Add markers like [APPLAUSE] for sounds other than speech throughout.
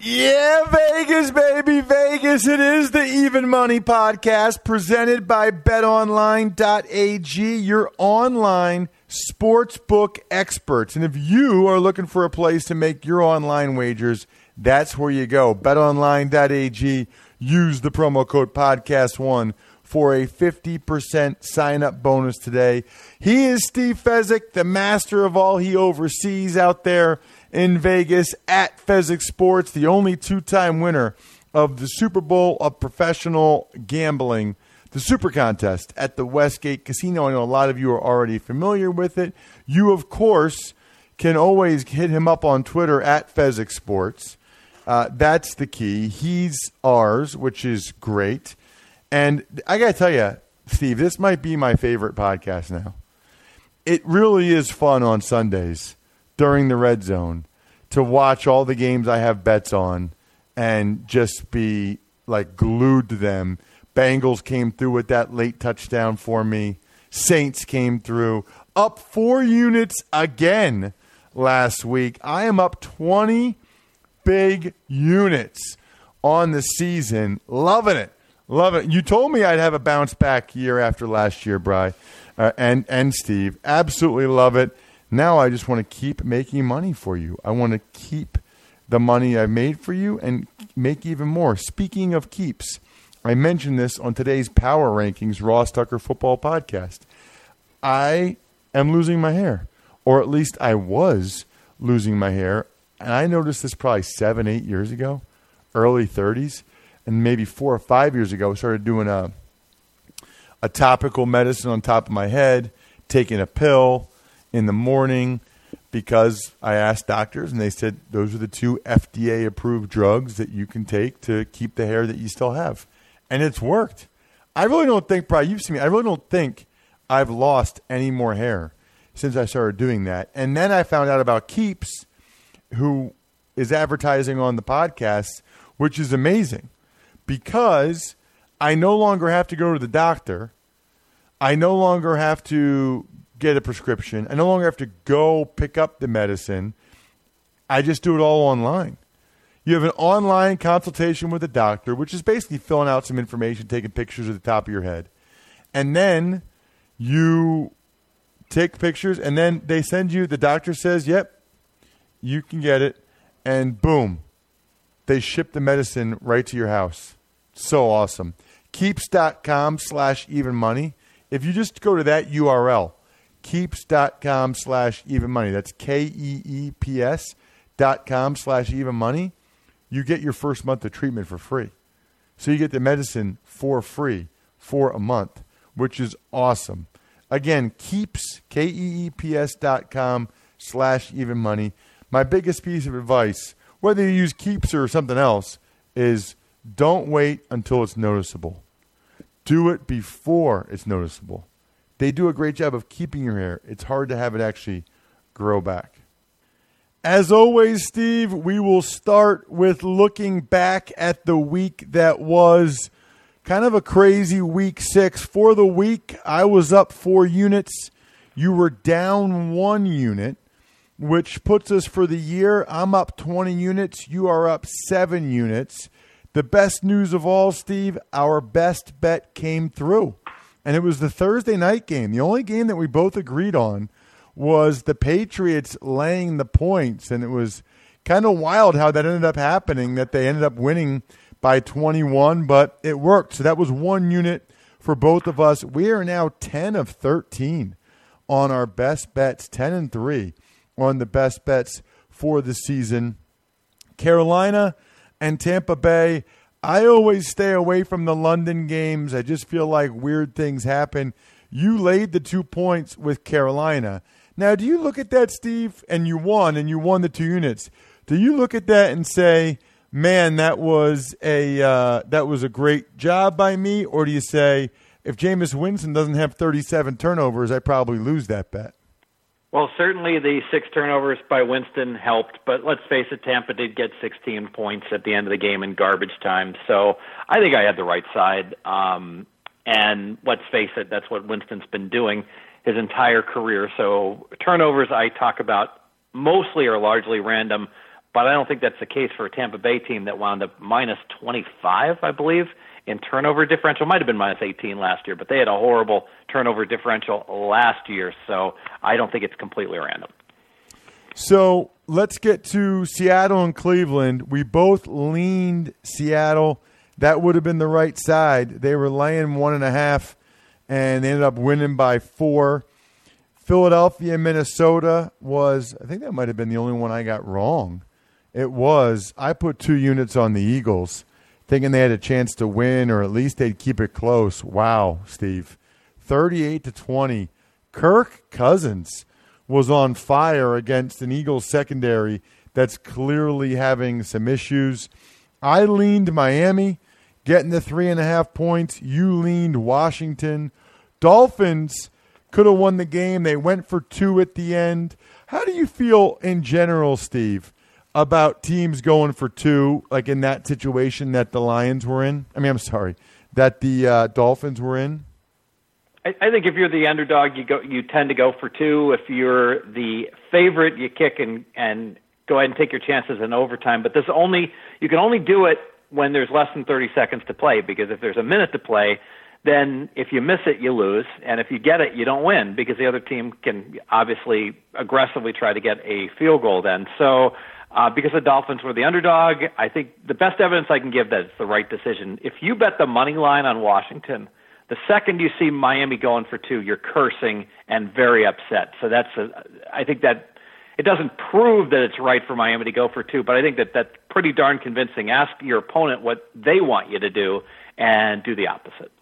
Yeah, Vegas, baby, Vegas. It is the Even Money Podcast presented by betonline.ag, your online sportsbook experts. And if you are looking for a place to make your online wagers, that's where you go. betonline.ag. Use the promo code podcast1 for a 50% sign up bonus today. He is Steve Fezzik, the master of all he oversees out there in Vegas at Fezzik Sports, the only two time winner of the Super Bowl of professional gambling, the Super Contest at the Westgate Casino. I know a lot of you are already familiar with it. You, of course, can always hit him up on Twitter at Fezzik Sports. Uh, that's the key. He's ours, which is great. And I got to tell you, Steve, this might be my favorite podcast now. It really is fun on Sundays during the red zone to watch all the games I have bets on and just be like glued to them. Bengals came through with that late touchdown for me. Saints came through up four units again last week. I am up 20 big units on the season. Loving it. Love it. You told me I'd have a bounce back year after last year, Bry, uh, and and Steve. Absolutely love it. Now I just want to keep making money for you. I want to keep the money I've made for you and make even more. Speaking of keeps, I mentioned this on today's Power Rankings Ross Tucker Football Podcast. I am losing my hair, or at least I was losing my hair. And I noticed this probably seven, eight years ago, early 30s, and maybe four or five years ago. I started doing a, a topical medicine on top of my head, taking a pill in the morning because I asked doctors and they said those are the two FDA approved drugs that you can take to keep the hair that you still have. And it's worked. I really don't think, probably you've seen me, I really don't think I've lost any more hair since I started doing that. And then I found out about Keeps, who is advertising on the podcast, which is amazing because I no longer have to go to the doctor. I no longer have to get a prescription. I no longer have to go pick up the medicine. I just do it all online. You have an online consultation with a doctor, which is basically filling out some information, taking pictures of the top of your head. And then you take pictures, and then they send you, the doctor says, yep, you can get it. And boom, they ship the medicine right to your house. So awesome. Keeps.com slash even money. If you just go to that URL, keeps.com slash even money. That's K E E P S dot com slash even money. You get your first month of treatment for free. So you get the medicine for free for a month, which is awesome. Again, keeps, K E E P S dot com slash even money. My biggest piece of advice, whether you use keeps or something else, is don't wait until it's noticeable. Do it before it's noticeable. They do a great job of keeping your hair. It's hard to have it actually grow back. As always, Steve, we will start with looking back at the week that was kind of a crazy week six. For the week, I was up four units. You were down one unit, which puts us for the year. I'm up 20 units. You are up seven units. The best news of all, Steve, our best bet came through. And it was the Thursday night game. The only game that we both agreed on was the Patriots laying the points. And it was kind of wild how that ended up happening, that they ended up winning by 21, but it worked. So that was one unit for both of us. We are now 10 of 13 on our best bets, 10 and 3 on the best bets for the season. Carolina and Tampa Bay. I always stay away from the London games. I just feel like weird things happen. You laid the two points with Carolina. Now, do you look at that, Steve, and you won, and you won the two units? Do you look at that and say, man, that was a uh, that was a great job by me, or do you say if Jameis Winston doesn't have 37 turnovers, I probably lose that bet? Well, certainly the six turnovers by Winston helped, but let's face it, Tampa did get 16 points at the end of the game in garbage time. So I think I had the right side. Um, and let's face it, that's what Winston's been doing his entire career. So turnovers I talk about mostly are largely random. But I don't think that's the case for a Tampa Bay team that wound up minus 25, I believe, in turnover differential. Might have been minus 18 last year, but they had a horrible turnover differential last year. So I don't think it's completely random. So let's get to Seattle and Cleveland. We both leaned Seattle. That would have been the right side. They were laying one and a half, and they ended up winning by four. Philadelphia, Minnesota was, I think that might have been the only one I got wrong. It was. I put two units on the Eagles, thinking they had a chance to win or at least they'd keep it close. Wow, Steve. 38 to 20. Kirk Cousins was on fire against an Eagles secondary that's clearly having some issues. I leaned Miami, getting the three and a half points. You leaned Washington. Dolphins could have won the game. They went for two at the end. How do you feel in general, Steve, about teams going for two, like in that situation that the Lions were in? I mean, I'm sorry, that the uh, Dolphins were in. I, I think if you're the underdog, you go, you tend to go for two. If you're the favorite, you kick and and go ahead and take your chances in overtime. But this only you can only do it when there's less than 30 seconds to play because if there's a minute to play, then if you miss it, you lose, and if you get it, you don't win because the other team can obviously aggressively try to get a field goal. Then so uh, because the Dolphins were the underdog. I think the best evidence I can give that it's the right decision. If you bet the money line on Washington, the second you see Miami going for two, you're cursing and very upset. So that's a, I think that it doesn't prove that it's right for Miami to go for two, but I think that that's pretty darn convincing. Ask your opponent what they want you to do and do the opposite.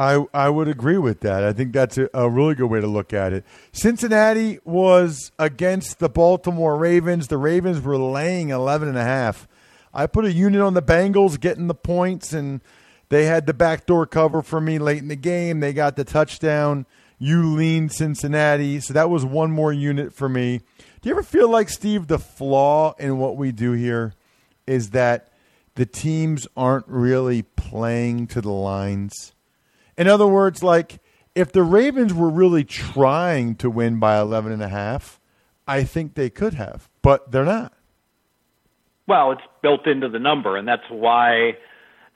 I I would agree with that. I think that's a, a, really good way to look at it. Cincinnati was against the Baltimore Ravens. The Ravens were laying 11 and a half. I put a unit on the Bengals getting the points and they had the backdoor cover for me late in the game. They got the touchdown. You lean Cincinnati, so that was one more unit for me. Do you ever feel like Steve the flaw in what we do here is that the teams aren't really playing to the lines? In other words, like if the Ravens were really trying to win by 11 and a half, I think they could have, but they're not. Well, it's built into the number, and that's why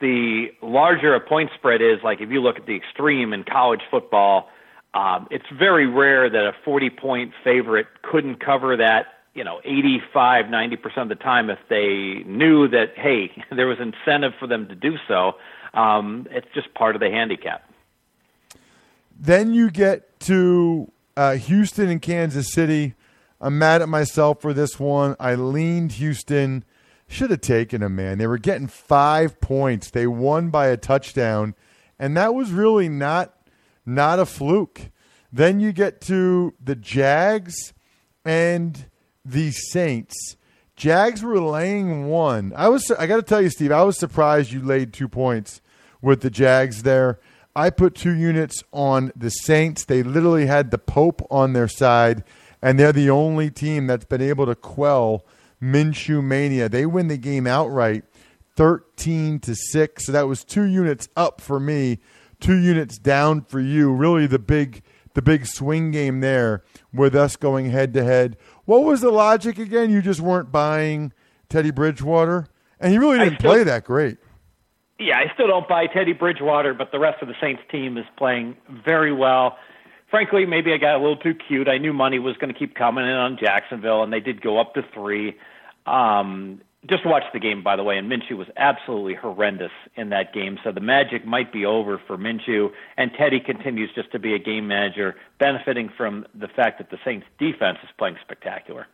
the larger a point spread is. Like if you look at the extreme in college football, um, it's very rare that a 40 point favorite couldn't cover that. You know, 85, 90 percent of the time, if they knew that, hey, [LAUGHS] there was incentive for them to do so, um, it's just part of the handicap. Then you get to uh, Houston and Kansas City. I'm mad at myself for this one. I leaned Houston. Should have taken them, man. They were getting five points. They won by a touchdown, and that was really not not a fluke. Then you get to the Jags and the Saints. Jags were laying one. I was I got to tell you, Steve, I was surprised you laid two points with the Jags there. I put two units on the Saints. They literally had the Pope on their side, and they're the only team that's been able to quell Minshew mania. They win the game outright, 13 to 6. So that was two units up for me, two units down for you. Really the big the big swing game there with us going head to head. What was the logic again? You just weren't buying Teddy Bridgewater? And he really didn't still, play that great. Yeah, I still don't buy Teddy Bridgewater, but the rest of the Saints team is playing very well. Frankly, maybe I got a little too cute. I knew money was going to keep coming in on Jacksonville, and they did go up to three. Um, just watch the game, by the way, and Minshew was absolutely horrendous in that game. So the magic might be over for Minshew, and Teddy continues just to be a game manager, benefiting from the fact that the Saints' defense is playing spectacular.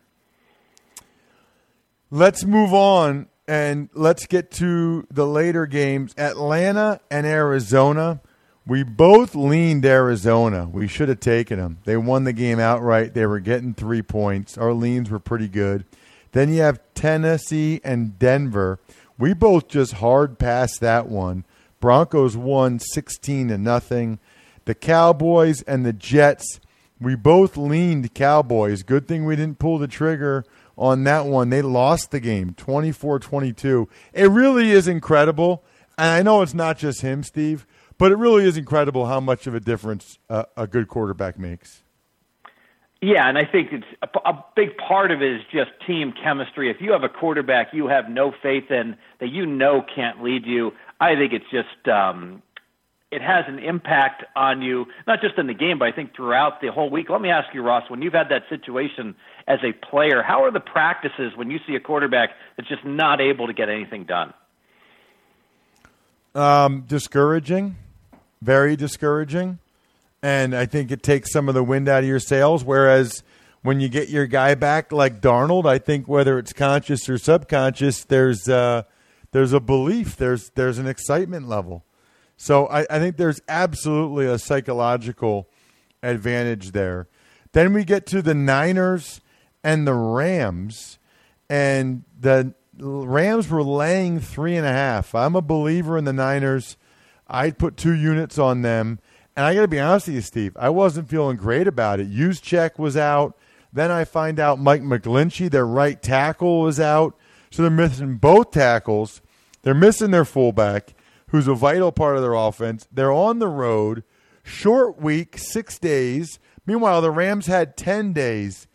Let's move on and let's get to the later games. Atlanta and Arizona. We both leaned Arizona. We should have taken them. They won the game outright. They were getting three points. Our leans were pretty good. Then you have Tennessee and Denver. We both just hard passed that one. Broncos won 16 to nothing. The Cowboys and the Jets, we both leaned Cowboys. Good thing we didn't pull the trigger on that one. They lost the game 24 22. It really is incredible. And I know it's not just him, Steve, but it really is incredible how much of a difference a, good quarterback makes. Yeah, and I think it's a, a big part of it is just team chemistry. If you have a quarterback you have no faith in that you know can't lead you, I think it's just um, it has an impact on you, not just in the game, but I think throughout the whole week. Let me ask you, Ross, when you've had that situation as a player, how are the practices when you see a quarterback that's just not able to get anything done? Um, discouraging, very discouraging and I think it takes some of the wind out of your sails. Whereas when you get your guy back like Darnold, I think whether it's conscious or subconscious, there's uh, there's a belief, there's there's an excitement level. So I, I think there's absolutely a psychological advantage there. Then we get to the Niners and the Rams, and the Rams were laying three and a half. I'm a believer in the Niners. I'd put two units on them. And I got to be honest with you, Steve, I wasn't feeling great about it. Juszczyk was out. Then I find out Mike McGlinchey, their right tackle, was out. So they're missing both tackles. They're missing their fullback, who's a vital part of their offense. They're on the road, short week, six days. Meanwhile, the Rams had 10 days,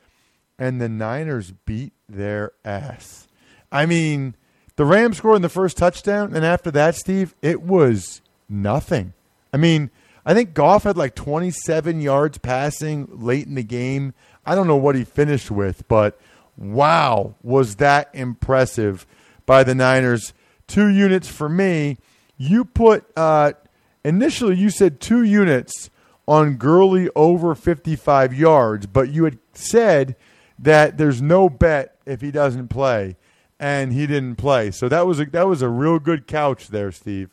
and the Niners beat their ass. I mean, the Rams scored in the first touchdown, and after that, Steve, it was nothing. I mean, I think Goff had like 27 yards passing late in the game. I don't know what he finished with, but wow, was that impressive by the Niners. Two units for me. You put, uh, initially, you said two units on Gurley over 55 yards, but you had said that there's no bet if he doesn't play, and he didn't play. So that was a, that was a real good couch there, Steve.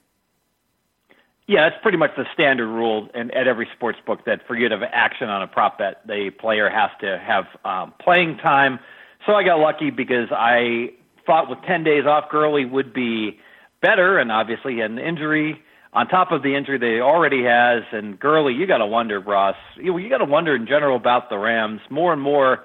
Yeah, that's pretty much the standard rule in, at every sports book that for you to have action on a prop bet, the player has to have um, playing time. So I got lucky because I thought with 10 days off, Gurley would be better, and obviously an injury on top of the injury they already has. And Gurley, you got to wonder, Ross, you, you got to wonder in general about the Rams. More and more,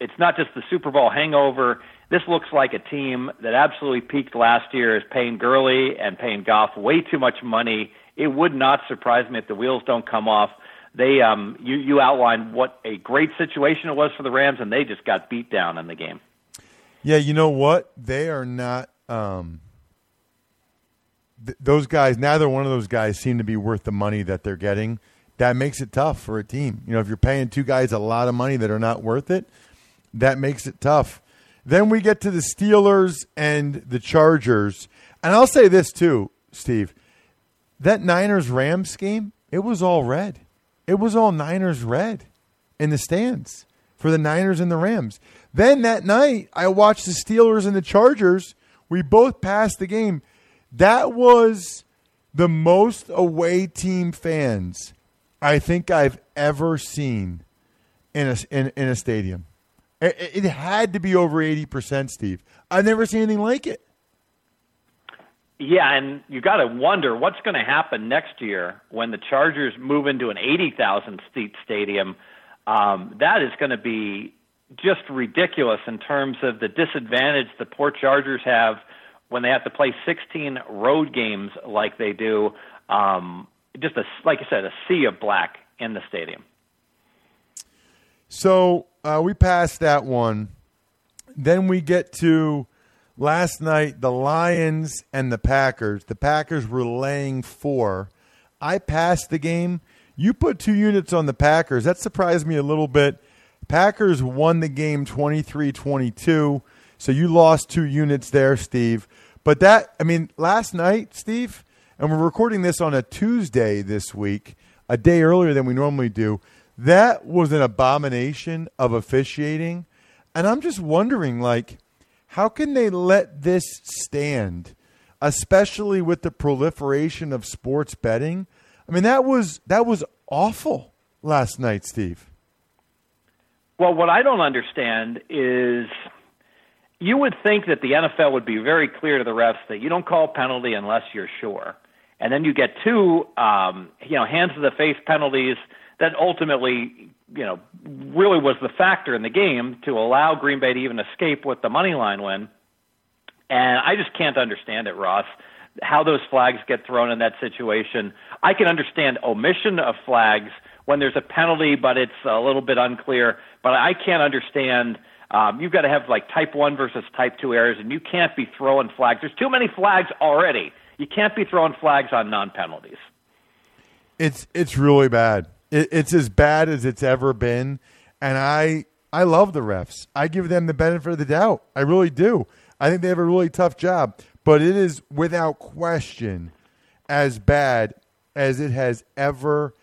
it's not just the Super Bowl hangover. This looks like a team that absolutely peaked last year, is paying Gurley and paying Goff way too much money it would not surprise me if the wheels don't come off. They um you you outlined what a great situation it was for the Rams and they just got beat down in the game. Yeah, you know what? They are not um th- those guys, neither one of those guys seem to be worth the money that they're getting. That makes it tough for a team. You know, if you're paying two guys a lot of money that are not worth it, that makes it tough. Then we get to the Steelers and the Chargers. And I'll say this too, Steve that Niners Rams game, it was all red. It was all Niners red in the stands for the Niners and the Rams. Then that night, I watched the Steelers and the Chargers. We both passed the game. That was the most away team fans I think I've ever seen in a, in, in a stadium. It, had to be over 80%, Steve. I've never seen anything like it. Yeah, and you got to wonder what's going to happen next year when the Chargers move into an 80,000 seat stadium. Um, that is going to be just ridiculous in terms of the disadvantage the poor Chargers have when they have to play 16 road games like they do. Um, just a like I said, a sea of black in the stadium. So uh, we passed that one. Then we get to last night the Lions and the Packers. The Packers were laying four. I passed the game. You put two units on the Packers. That surprised me a little bit. Packers won the game 23 22. So you lost two units there, Steve. But that, I mean, last night, Steve, and we're recording this on a Tuesday this week, a day earlier than we normally do. That was an abomination of officiating. And I'm just wondering, like, how can they let this stand, especially with the proliferation of sports betting? I mean, that was that was awful last night, Steve. Well, what I don't understand is you would think that the NFL would be very clear to the refs that you don't call penalty unless you're sure. And then you get two, um, you know, hands to the face penalties that ultimately, you know, really was the factor in the game to allow Green Bay to even escape with the money line win. And I just can't understand it, Ross, how those flags get thrown in that situation. I can understand omission of flags when there's a penalty, but it's a little bit unclear. But I can't understand. Um, you've got to have like type one versus type two errors, and you can't be throwing flags. There's too many flags already. You can't be throwing flags on non penalties. It's it's really bad. It, it's as bad as it's ever been, and I I love the refs. I give them the benefit of the doubt. I really do. I think they have a really tough job, but it is without question as bad as it has ever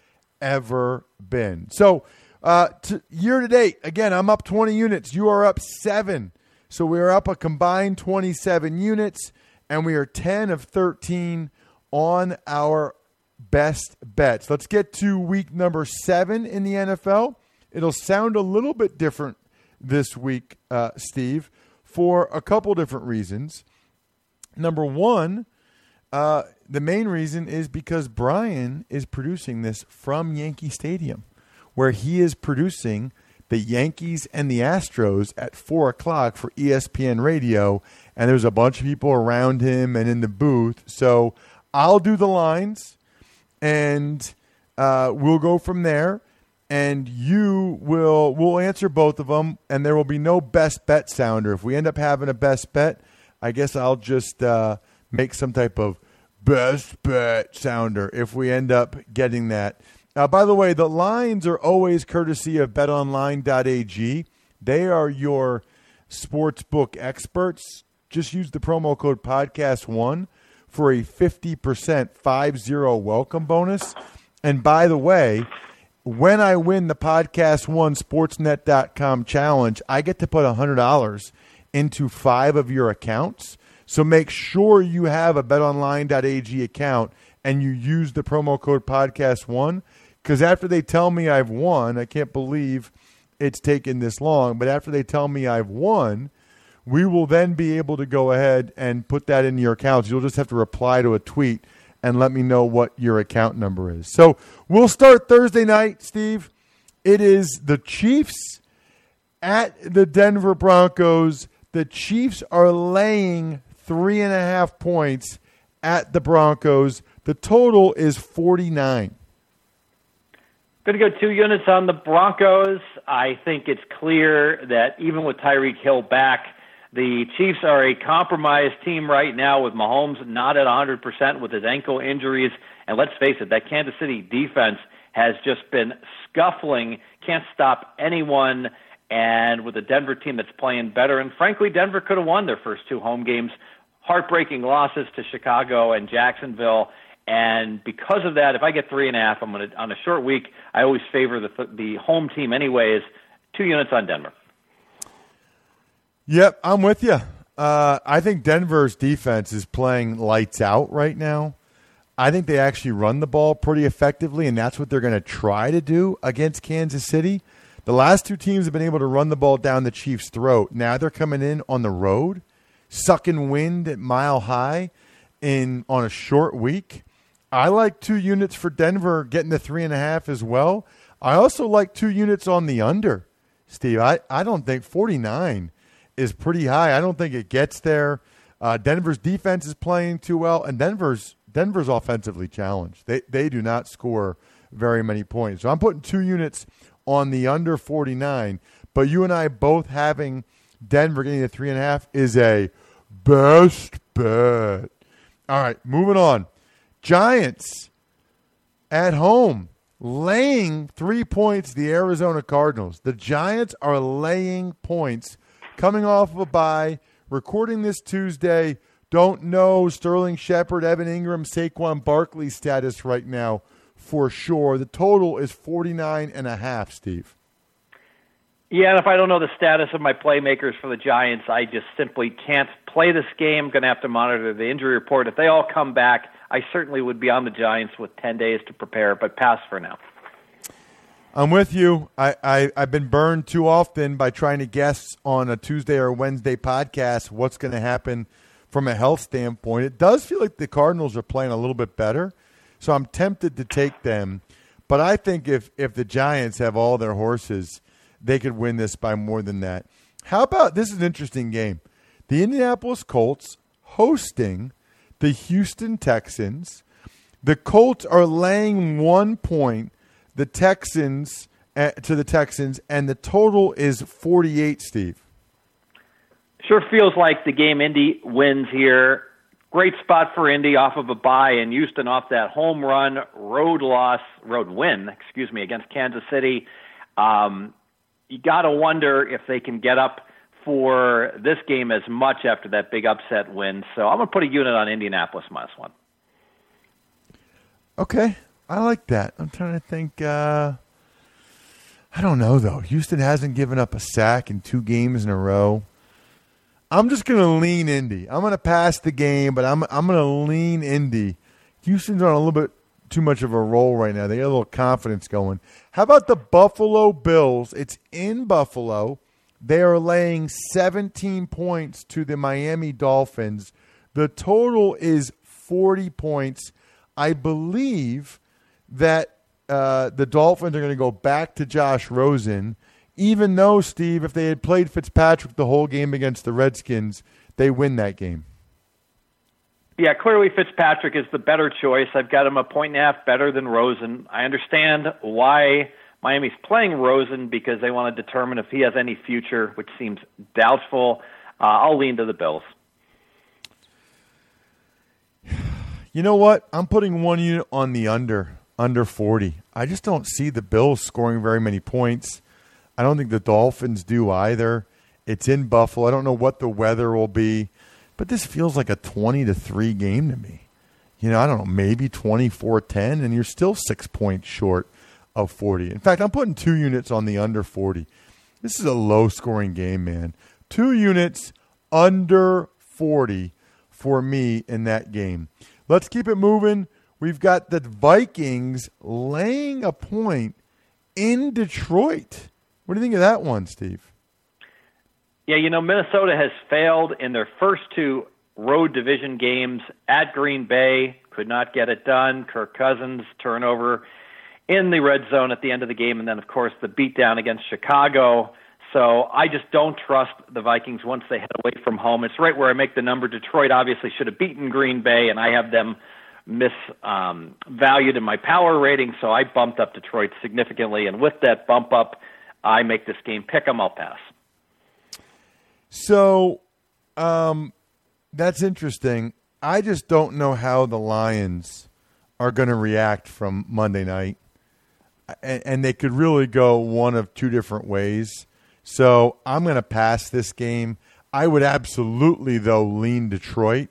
ever been. So, uh, to, year to date, again, I'm up 20 units. You are up seven. So we are up a combined 27 units, and we are 10 of 13 on our best bets. Let's get to week number seven in the NFL. It'll sound a little bit different this week, uh, Steve, for a couple different reasons. Number one, uh, the main reason is because Brian is producing this from Yankee Stadium, where he is producing the Yankees and the Astros at four o'clock for ESPN radio, and there's a bunch of people around him and in the booth. So I'll do the lines, and uh, we'll go from there. And you will will answer both of them, and there will be no best bet sounder. If we end up having a best bet, I guess I'll just uh, make some type of best bet sounder if we end up getting that. Uh, by the way, the lines are always courtesy of betonline.ag. They are your sports book experts. Just use the promo code podcast1 for a 50% 5-0 welcome bonus. And by the way, when I win the podcast one sportsnet.com challenge, I get to put $100 into five of your accounts. So make sure you have a betonline.ag account and you use the promo code podcast1 because after they tell me I've won, I can't believe it's taken this long, but after they tell me I've won, we will then be able to go ahead and put that in your accounts. You'll just have to reply to a tweet and let me know what your account number is. So we'll start Thursday night, Steve. It is the Chiefs at the Denver Broncos. The Chiefs are laying three and a half points at the Broncos. The total is 49. Going to go two units on the Broncos. I think it's clear that even with Tyreek Hill back, the Chiefs are a compromised team right now with Mahomes not at 100% with his ankle injuries. And let's face it, that Kansas City defense has just been scuffling, can't stop anyone. And with a Denver team that's playing better, and frankly, Denver could have won their first two home games heartbreaking losses to Chicago and Jacksonville. And because of that, if I get three and a half, I'm to on a short week. I always favor the the home team, anyways. Two units on Denver. Yep, I'm with you. Uh, I think Denver's defense is playing lights out right now. I think they actually run the ball pretty effectively, and that's what they're going to try to do against Kansas City. The last two teams have been able to run the ball down the Chiefs' throat. Now they're coming in on the road sucking wind at mile high in on a short week. I like two units for Denver getting the three and a half as well. I also like two units on the under, Steve. I, I don't think 49 is pretty high. I don't think it gets there. Uh, Denver's defense is playing too well, and Denver's Denver's offensively challenged. They they do not score very many points. So I'm putting two units on the under 49. But you and I both having Denver getting a three and a half is a best bet. All right, moving on. Giants at home laying three points the Arizona Cardinals. The Giants are laying points coming off of a bye. Recording this Tuesday. Don't know Sterling Shepard, Evan Engram, Saquon Barkley status right now for sure. The total is 49 and a half, Steve. Yeah, and if I don't know the status of my playmakers for the Giants, I just simply can't play this game. Going to have to monitor the injury report. If they all come back, I certainly would be on the Giants with 10 days to prepare, but pass for now. I'm with you. I, I, I've been burned too often by trying to guess on a Tuesday or Wednesday podcast what's going to happen from a health standpoint. It does feel like the Cardinals are playing a little bit better, so I'm tempted to take them. But I think if, if the Giants have all their horses – they could win this by more than that. How about this is an interesting game. The Indianapolis Colts hosting the Houston Texans. The Colts are laying one point. The Texans uh, to the Texans, and the total is 48. Steve. Sure feels like the game Indy wins here. Great spot for Indy off of a bye, and Houston off that home run road loss, road win, excuse me, against Kansas City. Um, you got to wonder if they can get up for this game as much after that big upset win. So I'm going to put a unit on Indianapolis minus one. Okay, I like that. I'm trying to think. Uh, I don't know though. Houston hasn't given up a sack in two games in a row. I'm just to lean Indy. I'm to pass the game, but I'm I'm to lean Indy. Houston's on a little bit too much of a roll right now. They got a little confidence going. How about the Buffalo Bills? It's in Buffalo. They are laying 17 points to the Miami Dolphins. The total is 40 points. I believe that uh, the Dolphins are going to go back to Josh Rosen, even though, Steve, if they had played Fitzpatrick the whole game against the Redskins, they win that game. Yeah, clearly Fitzpatrick is the better choice. I've got him a point and a half better than Rosen. I understand why Miami's playing Rosen because they want to determine if he has any future, which seems doubtful. Uh, I'll lean to the Bills. [SIGHS] You know what? I'm putting one unit on the under, under 40. I just don't see the Bills scoring very many points. I don't think the Dolphins do either. It's in Buffalo. I don't know what the weather will be. But this feels like a 20 to 3 game to me. You know, I don't know, maybe 24 10, and you're still six points short of 40. In fact, I'm putting two units on the under 40. This is a low scoring game, man. Two units under 40 for me in that game. Let's keep it moving. We've got the Vikings laying a point in Detroit. What do you think of that one, Steve? Yeah, you know, Minnesota has failed in their first two road division games at Green Bay, could not get it done. Kirk Cousins turnover in the red zone at the end of the game, and then, of course, the beatdown against Chicago. So I just don't trust the Vikings once they head away from home. It's right where I make the number. Detroit obviously should have beaten Green Bay, and I have them misvalued um, in my power rating, so I bumped up Detroit significantly. And with that bump up, I make this game pick 'em. I'll pass. So, um, that's interesting. I just don't know how the Lions are going to react from Monday night, and, and, they could really go one of two different ways. So I'm going to pass this game. I would absolutely though lean Detroit,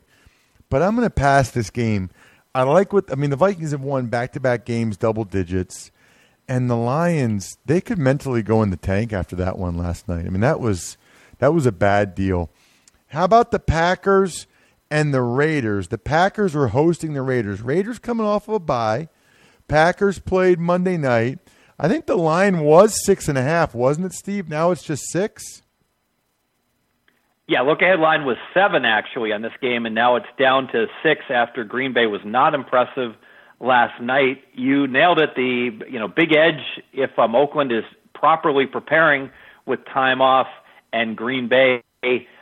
but I'm going to pass this game. I like what I mean. The Vikings have won back-to-back games, double digits, and the Lions they could mentally go in the tank after that one last night. I mean that was that was a bad deal. How about the Packers and the Raiders? The Packers were hosting the Raiders. Raiders coming off of a bye. Packers played Monday night. I think the line was six and a half, wasn't it, Steve? Now it's just six. Yeah, look ahead line was seven actually on this game, and now it's down to six after Green Bay was not impressive last night. You nailed it. The you know big edge if um, Oakland is properly preparing with time off and Green Bay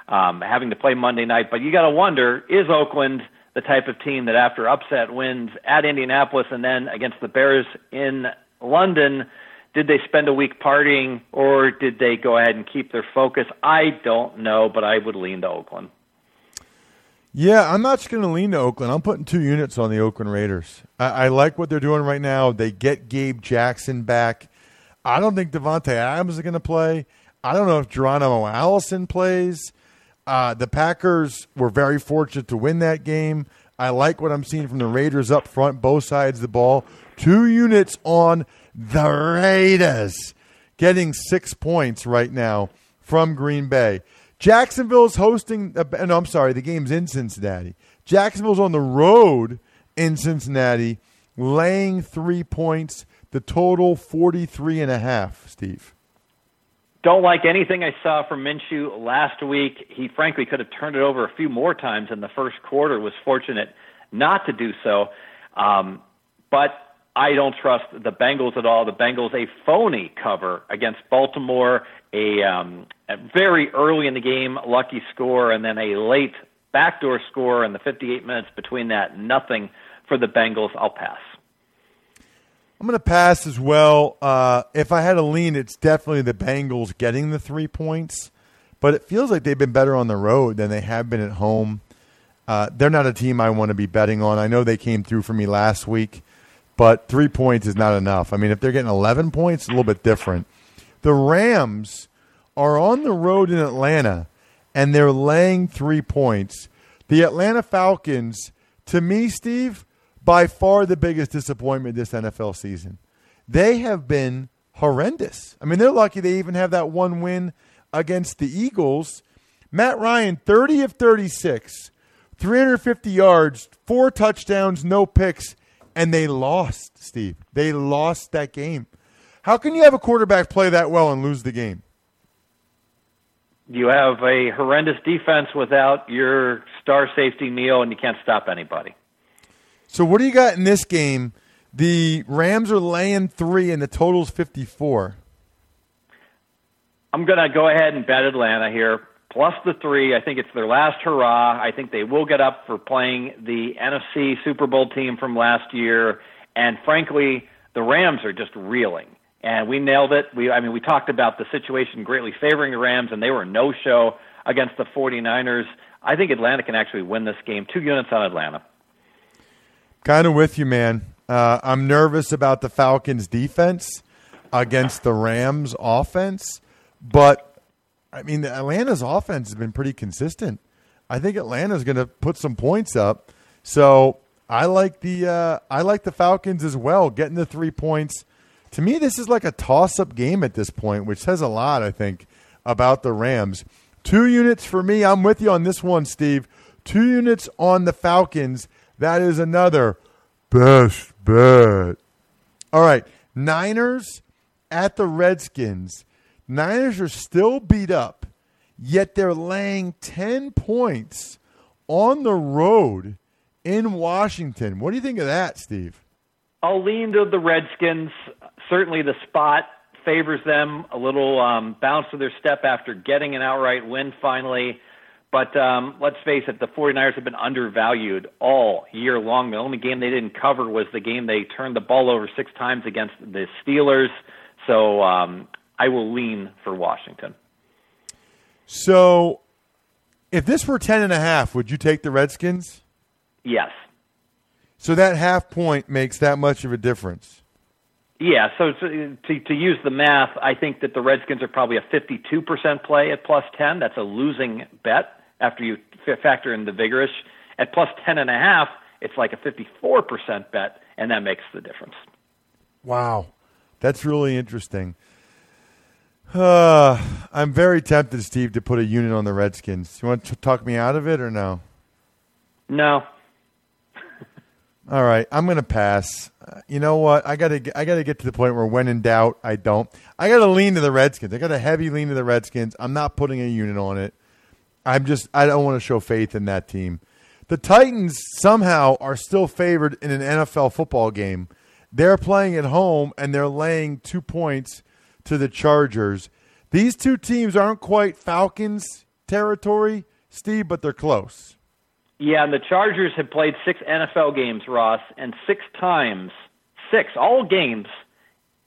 um, having to play Monday night. But you got to wonder: is Oakland the type of team that, after upset wins at Indianapolis and then against the Bears in London, did they spend a week partying or did they go ahead and keep their focus? I don't know, but I would lean to Oakland. Yeah, I'm not just going to lean to Oakland. I'm putting two units on the Oakland Raiders. I, I, like what they're doing right now. They get Gabe Jackson back. I don't think Davante Adams is going to play. I don't know if Geronimo Allison plays. Uh, the Packers were very fortunate to win that game. I like what I'm seeing from the Raiders up front, both sides of the ball. Two units on the Raiders, getting six points right now from Green Bay. Jacksonville is hosting. Uh, no, I'm sorry. The game's in Cincinnati. Jacksonville's on the road in Cincinnati, laying three points. The total 43 and a half. Steve. Don't like anything I saw from Minshew last week. He frankly could have turned it over a few more times in the first quarter. Was fortunate not to do so. Um, but I don't trust the Bengals at all. The Bengals a phony cover against Baltimore, a, um, a very early in the game lucky score, and then a late backdoor score in the 58 minutes between that. Nothing for the Bengals. I'll pass. I'm going to pass as well. Uh, if I had a lean, it's definitely the Bengals getting the three points, but it feels like they've been better on the road than they have been at home. Uh, they're not a team I want to be betting on. I know they came through for me last week, but three points is not enough. I mean, if they're getting 11 points, a little bit different. The Rams are on the road in Atlanta, and they're laying three points. The Atlanta Falcons, to me, Steve, by far the biggest disappointment this NFL season. They have been horrendous. I mean, they're lucky they even have that one win against the Eagles. Matt Ryan, 30 of 36, 350 yards, four touchdowns, no picks, and they lost, Steve. They lost that game. How can you have a quarterback play that well and lose the game? You have a horrendous defense without your star safety Neal, and you can't stop anybody. So what do you got in this game? The Rams are laying three, and the total's fifty-four. I'm going to go ahead and bet Atlanta here, plus the three. I think it's their last hurrah. I think they will get up for playing the NFC Super Bowl team from last year, and frankly, the Rams are just reeling. And we nailed it. We, I mean, we talked about the situation greatly favoring the Rams, and they were no show against the 49ers. I think Atlanta can actually win this game. Two units on Atlanta. Kind of with you, man. Uh, I'm nervous about the Falcons' defense against the Rams' offense, but I mean, Atlanta's offense has been pretty consistent. I think Atlanta's going to put some points up. So I like the uh, I like the Falcons as well, getting the three points. To me, this is like a toss-up game at this point, which says a lot, I think, about the Rams. Two units for me. I'm with you on this one, Steve. Two units on the Falcons that is another best bet. All right, Niners at the Redskins. Niners are still beat up, yet they're laying 10 points on the road in Washington. What do you think of that, Steve? I'll lean to the Redskins. Certainly the spot favors them a little um, bounce to their step after getting an outright win finally. But um, let's face it, the 49ers have been undervalued all year long. The only game they didn't cover was the game they turned the ball over six times against the Steelers. So um, I will lean for Washington. So if this were 10 and a half, would you take the Redskins? Yes. So that half point makes that much of a difference. Yeah, so to, to, to use the math, I think that the Redskins are probably a 52% play at plus 10. That's a losing bet after you factor in the vigorish. At plus ten and a half, it's like a 54% bet, and that makes the difference. Wow. That's really interesting. Uh, [SIGHS] I'm very tempted, Steve, to put a unit on the Redskins. You want to talk me out of it or no? No. All right, I'm going to pass. Uh, you know what? I got to I got to get to the point where when in doubt, I don't. I got to lean to the Redskins. I got a heavy lean to the Redskins. I'm not putting a unit on it. I'm just I don't want to show faith in that team. The Titans somehow are still favored in an NFL football game. They're playing at home and they're laying 2 points to the Chargers. These two teams aren't quite Falcons territory, Steve, but they're close. Yeah, and the Chargers have played six NFL games, Ross, and six times, six, all games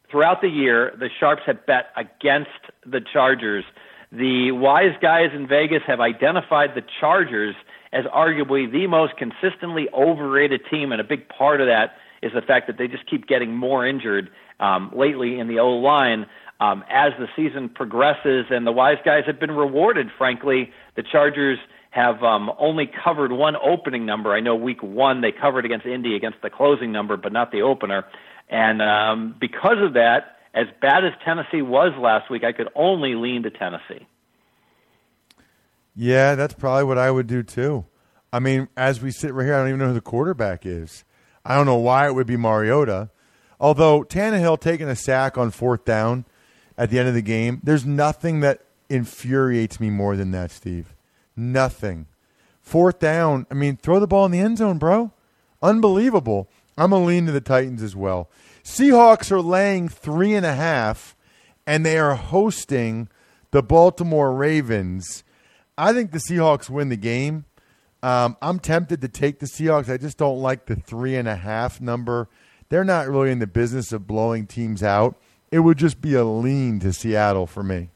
throughout the year, the Sharps have bet against the Chargers. The wise guys in Vegas have identified the Chargers as arguably the most consistently overrated team, and a big part of that is the fact that they just keep getting more injured um, lately in the O line um, as the season progresses, and the wise guys have been rewarded. Frankly, the Chargers have um, only covered one opening number. I know week one they covered against Indy against the closing number, but not the opener. And um, because of that, as bad as Tennessee was last week, I could only lean to Tennessee. Yeah, that's probably what I would do too. I mean, as we sit right here, I don't even know who the quarterback is. I don't know why it would be Mariota. Although Tannehill taking a sack on fourth down at the end of the game, there's nothing that infuriates me more than that, Steve. Nothing. Fourth down, I mean, throw the ball in the end zone, bro. Unbelievable. I'm going to lean to the Titans as well. Seahawks are laying three and a half, and they are hosting the Baltimore Ravens. I think the Seahawks win the game. Um, I'm tempted to take the Seahawks. I just don't like the three and a half number. They're not really in the business of blowing teams out. It would just be a lean to Seattle for me.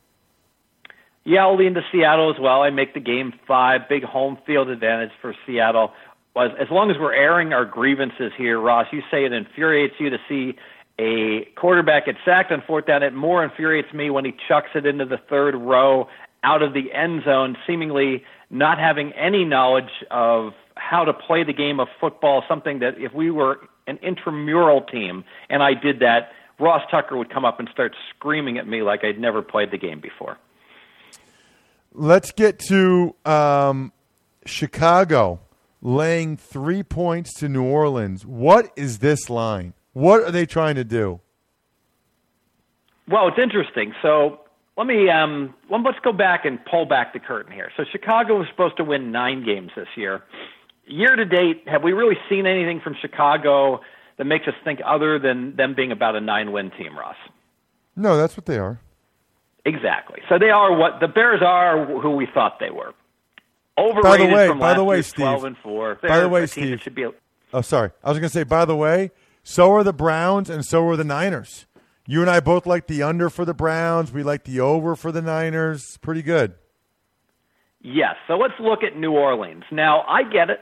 Yeah, I'll lean to Seattle as well. I make the game five. Big home field advantage for Seattle. As, long as we're airing our grievances here, Ross, you say it infuriates you to see a quarterback get sacked on fourth down. It more infuriates me when he chucks it into the third row out of the end zone, seemingly not having any knowledge of how to play the game of football, something that if we were an intramural team and I did that, Ross Tucker would come up and start screaming at me like I'd never played the game before. Let's get to um, Chicago laying three points to New Orleans. What is this line? What are they trying to do? Well, it's interesting. So let me um, well, let's go back and pull back the curtain here. So Chicago was supposed to win nine games this year. Year to date, have we really seen anything from Chicago that makes us think other than them being about a nine-win team, Ross? No, that's what they are. Exactly. So they are what the Bears are who we thought they were. Overrated by the way, from by the way, Steve. Twelve and four. They're by the way, Steve. Should be a, oh, sorry. I was going to say. By the way, so are the Browns and so are the Niners. You and I both like the under for the Browns. We like the over for the Niners. Pretty good. Yes. So let's look at New Orleans. Now, I get it.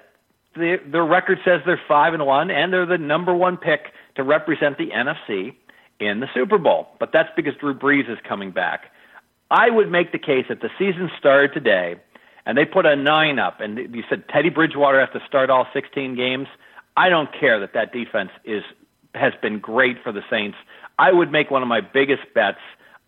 The, their record says they're five and one, and they're the number one pick to represent the NFC in the Super Bowl. But that's because Drew Brees is coming back. I would make the case that the season started today, and they put a nine up, and you said Teddy Bridgewater has to start all 16 games. I don't care that that defense is has been great for the Saints. I would make one of my biggest bets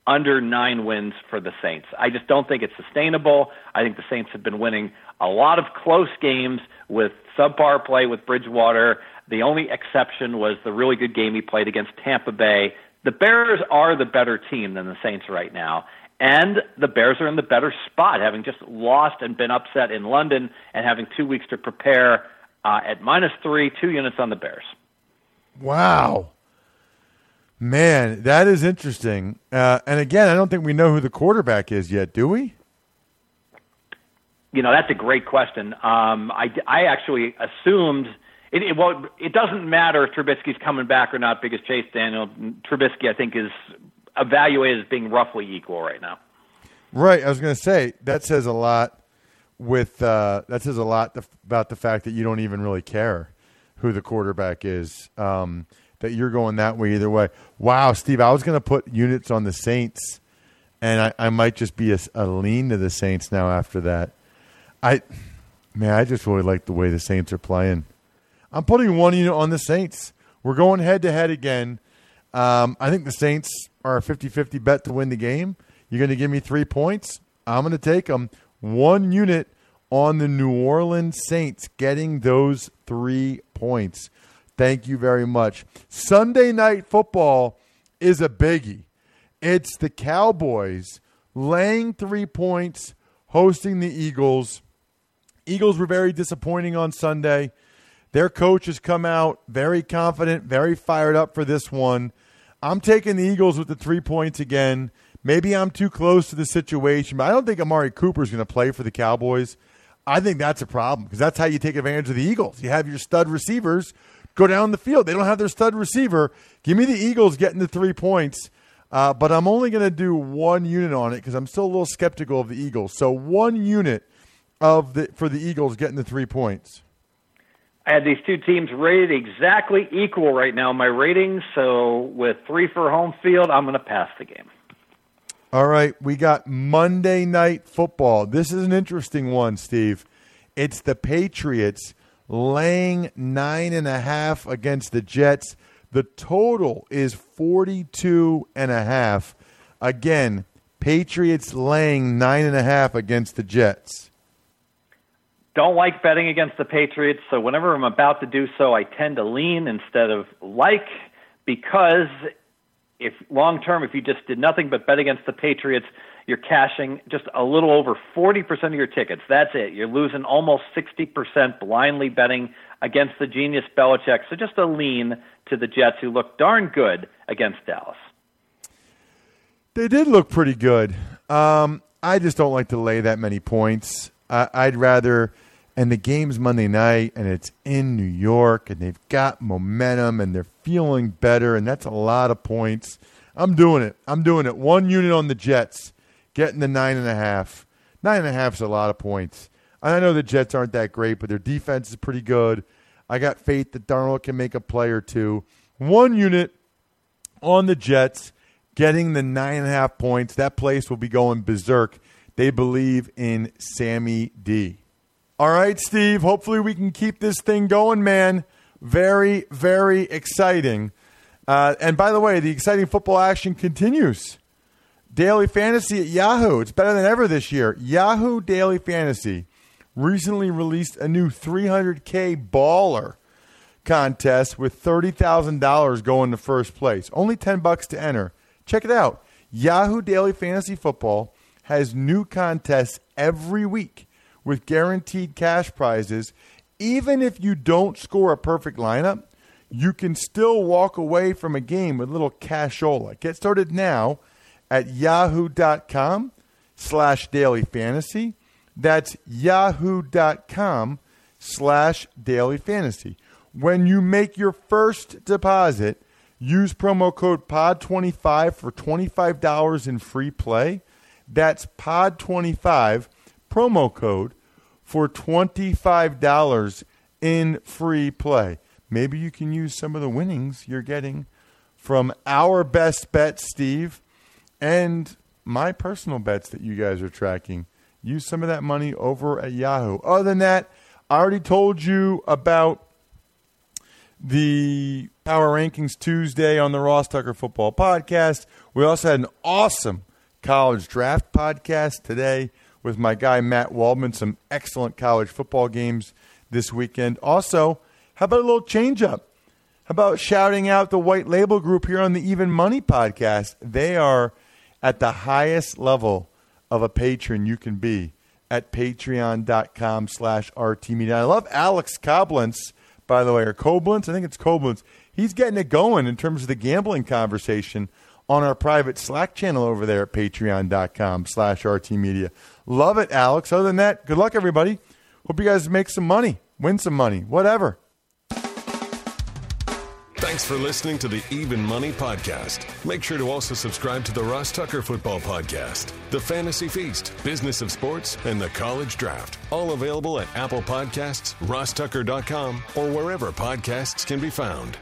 under nine wins for the Saints. I just don't think it's sustainable. I think the Saints have been winning a lot of close games with subpar play with Bridgewater. The only exception was the really good game he played against Tampa Bay. The Bears are the better team than the Saints right now. And the Bears are in the better spot, having just lost and been upset in London and having two weeks to prepare uh, at minus three, two units on the Bears. Wow. Man, that is interesting. Uh, and again, I don't think we know who the quarterback is yet, do we? You know, that's a great question. Um, I, I actually assumed it, it, well, it doesn't matter if Trubisky's coming back or not because Chase Daniel Trubisky, I think, is evaluated as being roughly equal right now. Right. I was going to say that says a lot. With uh, that says a lot about the fact that you don't even really care who the quarterback is. Um, that you're going that way either way. Wow, Steve, I was going to put units on the Saints, and I, I might just be a, a, lean to the Saints now after that. I, man, I just really like the way the Saints are playing. I'm putting one unit on the Saints. We're going head to head again. Um, I think the Saints are a 50 50 bet to win the game. You're going to give me three points. I'm going to take them. One unit on the New Orleans Saints getting those three points. Thank you very much. Sunday night football is a biggie. It's the Cowboys laying three points, hosting the Eagles. Eagles were very disappointing on Sunday. Their coach has come out very confident, very fired up for this one. I'm taking the Eagles with the three points again Maybe I'm too close to the situation, but I don't think Amari Cooper is going to play for the Cowboys. I think that's a problem because that's how you take advantage of the Eagles. You have your stud receivers go down the field. They don't have their stud receiver. Give me the Eagles getting the three points, uh, but I'm only going to do one unit on it because I'm still a little skeptical of the Eagles. So one unit of the for the Eagles getting the three points. I had these two teams rated exactly equal right now, my ratings. So with three for home field, I'm going to pass the game. All right, we got Monday Night Football. This is an interesting one, Steve. It's the Patriots laying nine and a half against the Jets. The total is 42 and a half. Again, Patriots laying nine and a half against the Jets. Don't like betting against the Patriots, so whenever I'm about to do so, I tend to lean instead of like because if long term, if you just did nothing but bet against the Patriots, you're cashing just a little over 40% of your tickets. That's it. You're losing almost 60% blindly betting against the genius Belichick. So just a lean to the Jets, who look darn good against Dallas. They did look pretty good. Um, I just don't like to lay that many points. I'd rather, and the game's Monday night, and it's in New York, and they've got momentum, and they're feeling better, and that's a lot of points. I'm doing it. I'm doing it. One unit on the Jets, getting the nine and a half. Nine and a half is a lot of points. I know the Jets aren't that great, but their defense is pretty good. I got faith that Darnold can make a play or two. One unit on the Jets, getting the nine and a half points. That place will be going berserk. They believe in Sammy D. All right, Steve. Hopefully, we can keep this thing going, man. Very, very exciting. Uh, and by the way, the exciting football action continues. Daily Fantasy at Yahoo. It's better than ever this year. Yahoo Daily Fantasy recently released a new 300K baller contest with $30,000 going to first place. Only 10 bucks to enter. Check it out. Yahoo Daily Fantasy Football has new contests every week with guaranteed cash prizes. Even if you don't score a perfect lineup, you can still walk away from a game with a little cashola. Get started now at yahoo.com slash daily fantasy. That's yahoo.com slash daily fantasy. When you make your first deposit, use promo code POD25 for $25 in free play. That's POD25, promo code for $25 in free play. Maybe you can use some of the winnings you're getting from our best bet, Steve, and my personal bets that you guys are tracking. Use some of that money over at Yahoo. Other than that, I already told you about the Power Rankings Tuesday on the Ross Tucker Football Podcast. We also had an awesome college draft podcast today with my guy Matt Waldman. Some excellent college football games this weekend. Also, how about a little change up? How about shouting out the white label group here on the Even Money podcast? They are at the highest level of a patron you can be at patreon.com slash rtmedia. I love Alex Koblenz, by the way, or Koblenz. I think it's Koblenz. He's getting it going in terms of the gambling conversation on our private Slack channel over there at patreon.com slash rtmedia. Love it, Alex. Other than that, good luck, everybody. Hope you guys make some money, win some money, whatever. Thanks for listening to the Even Money Podcast. Make sure to also subscribe to the Ross Tucker Football Podcast, The Fantasy Feast, Business of Sports, and The College Draft. All available at Apple Podcasts, rosstucker.com, or wherever podcasts can be found.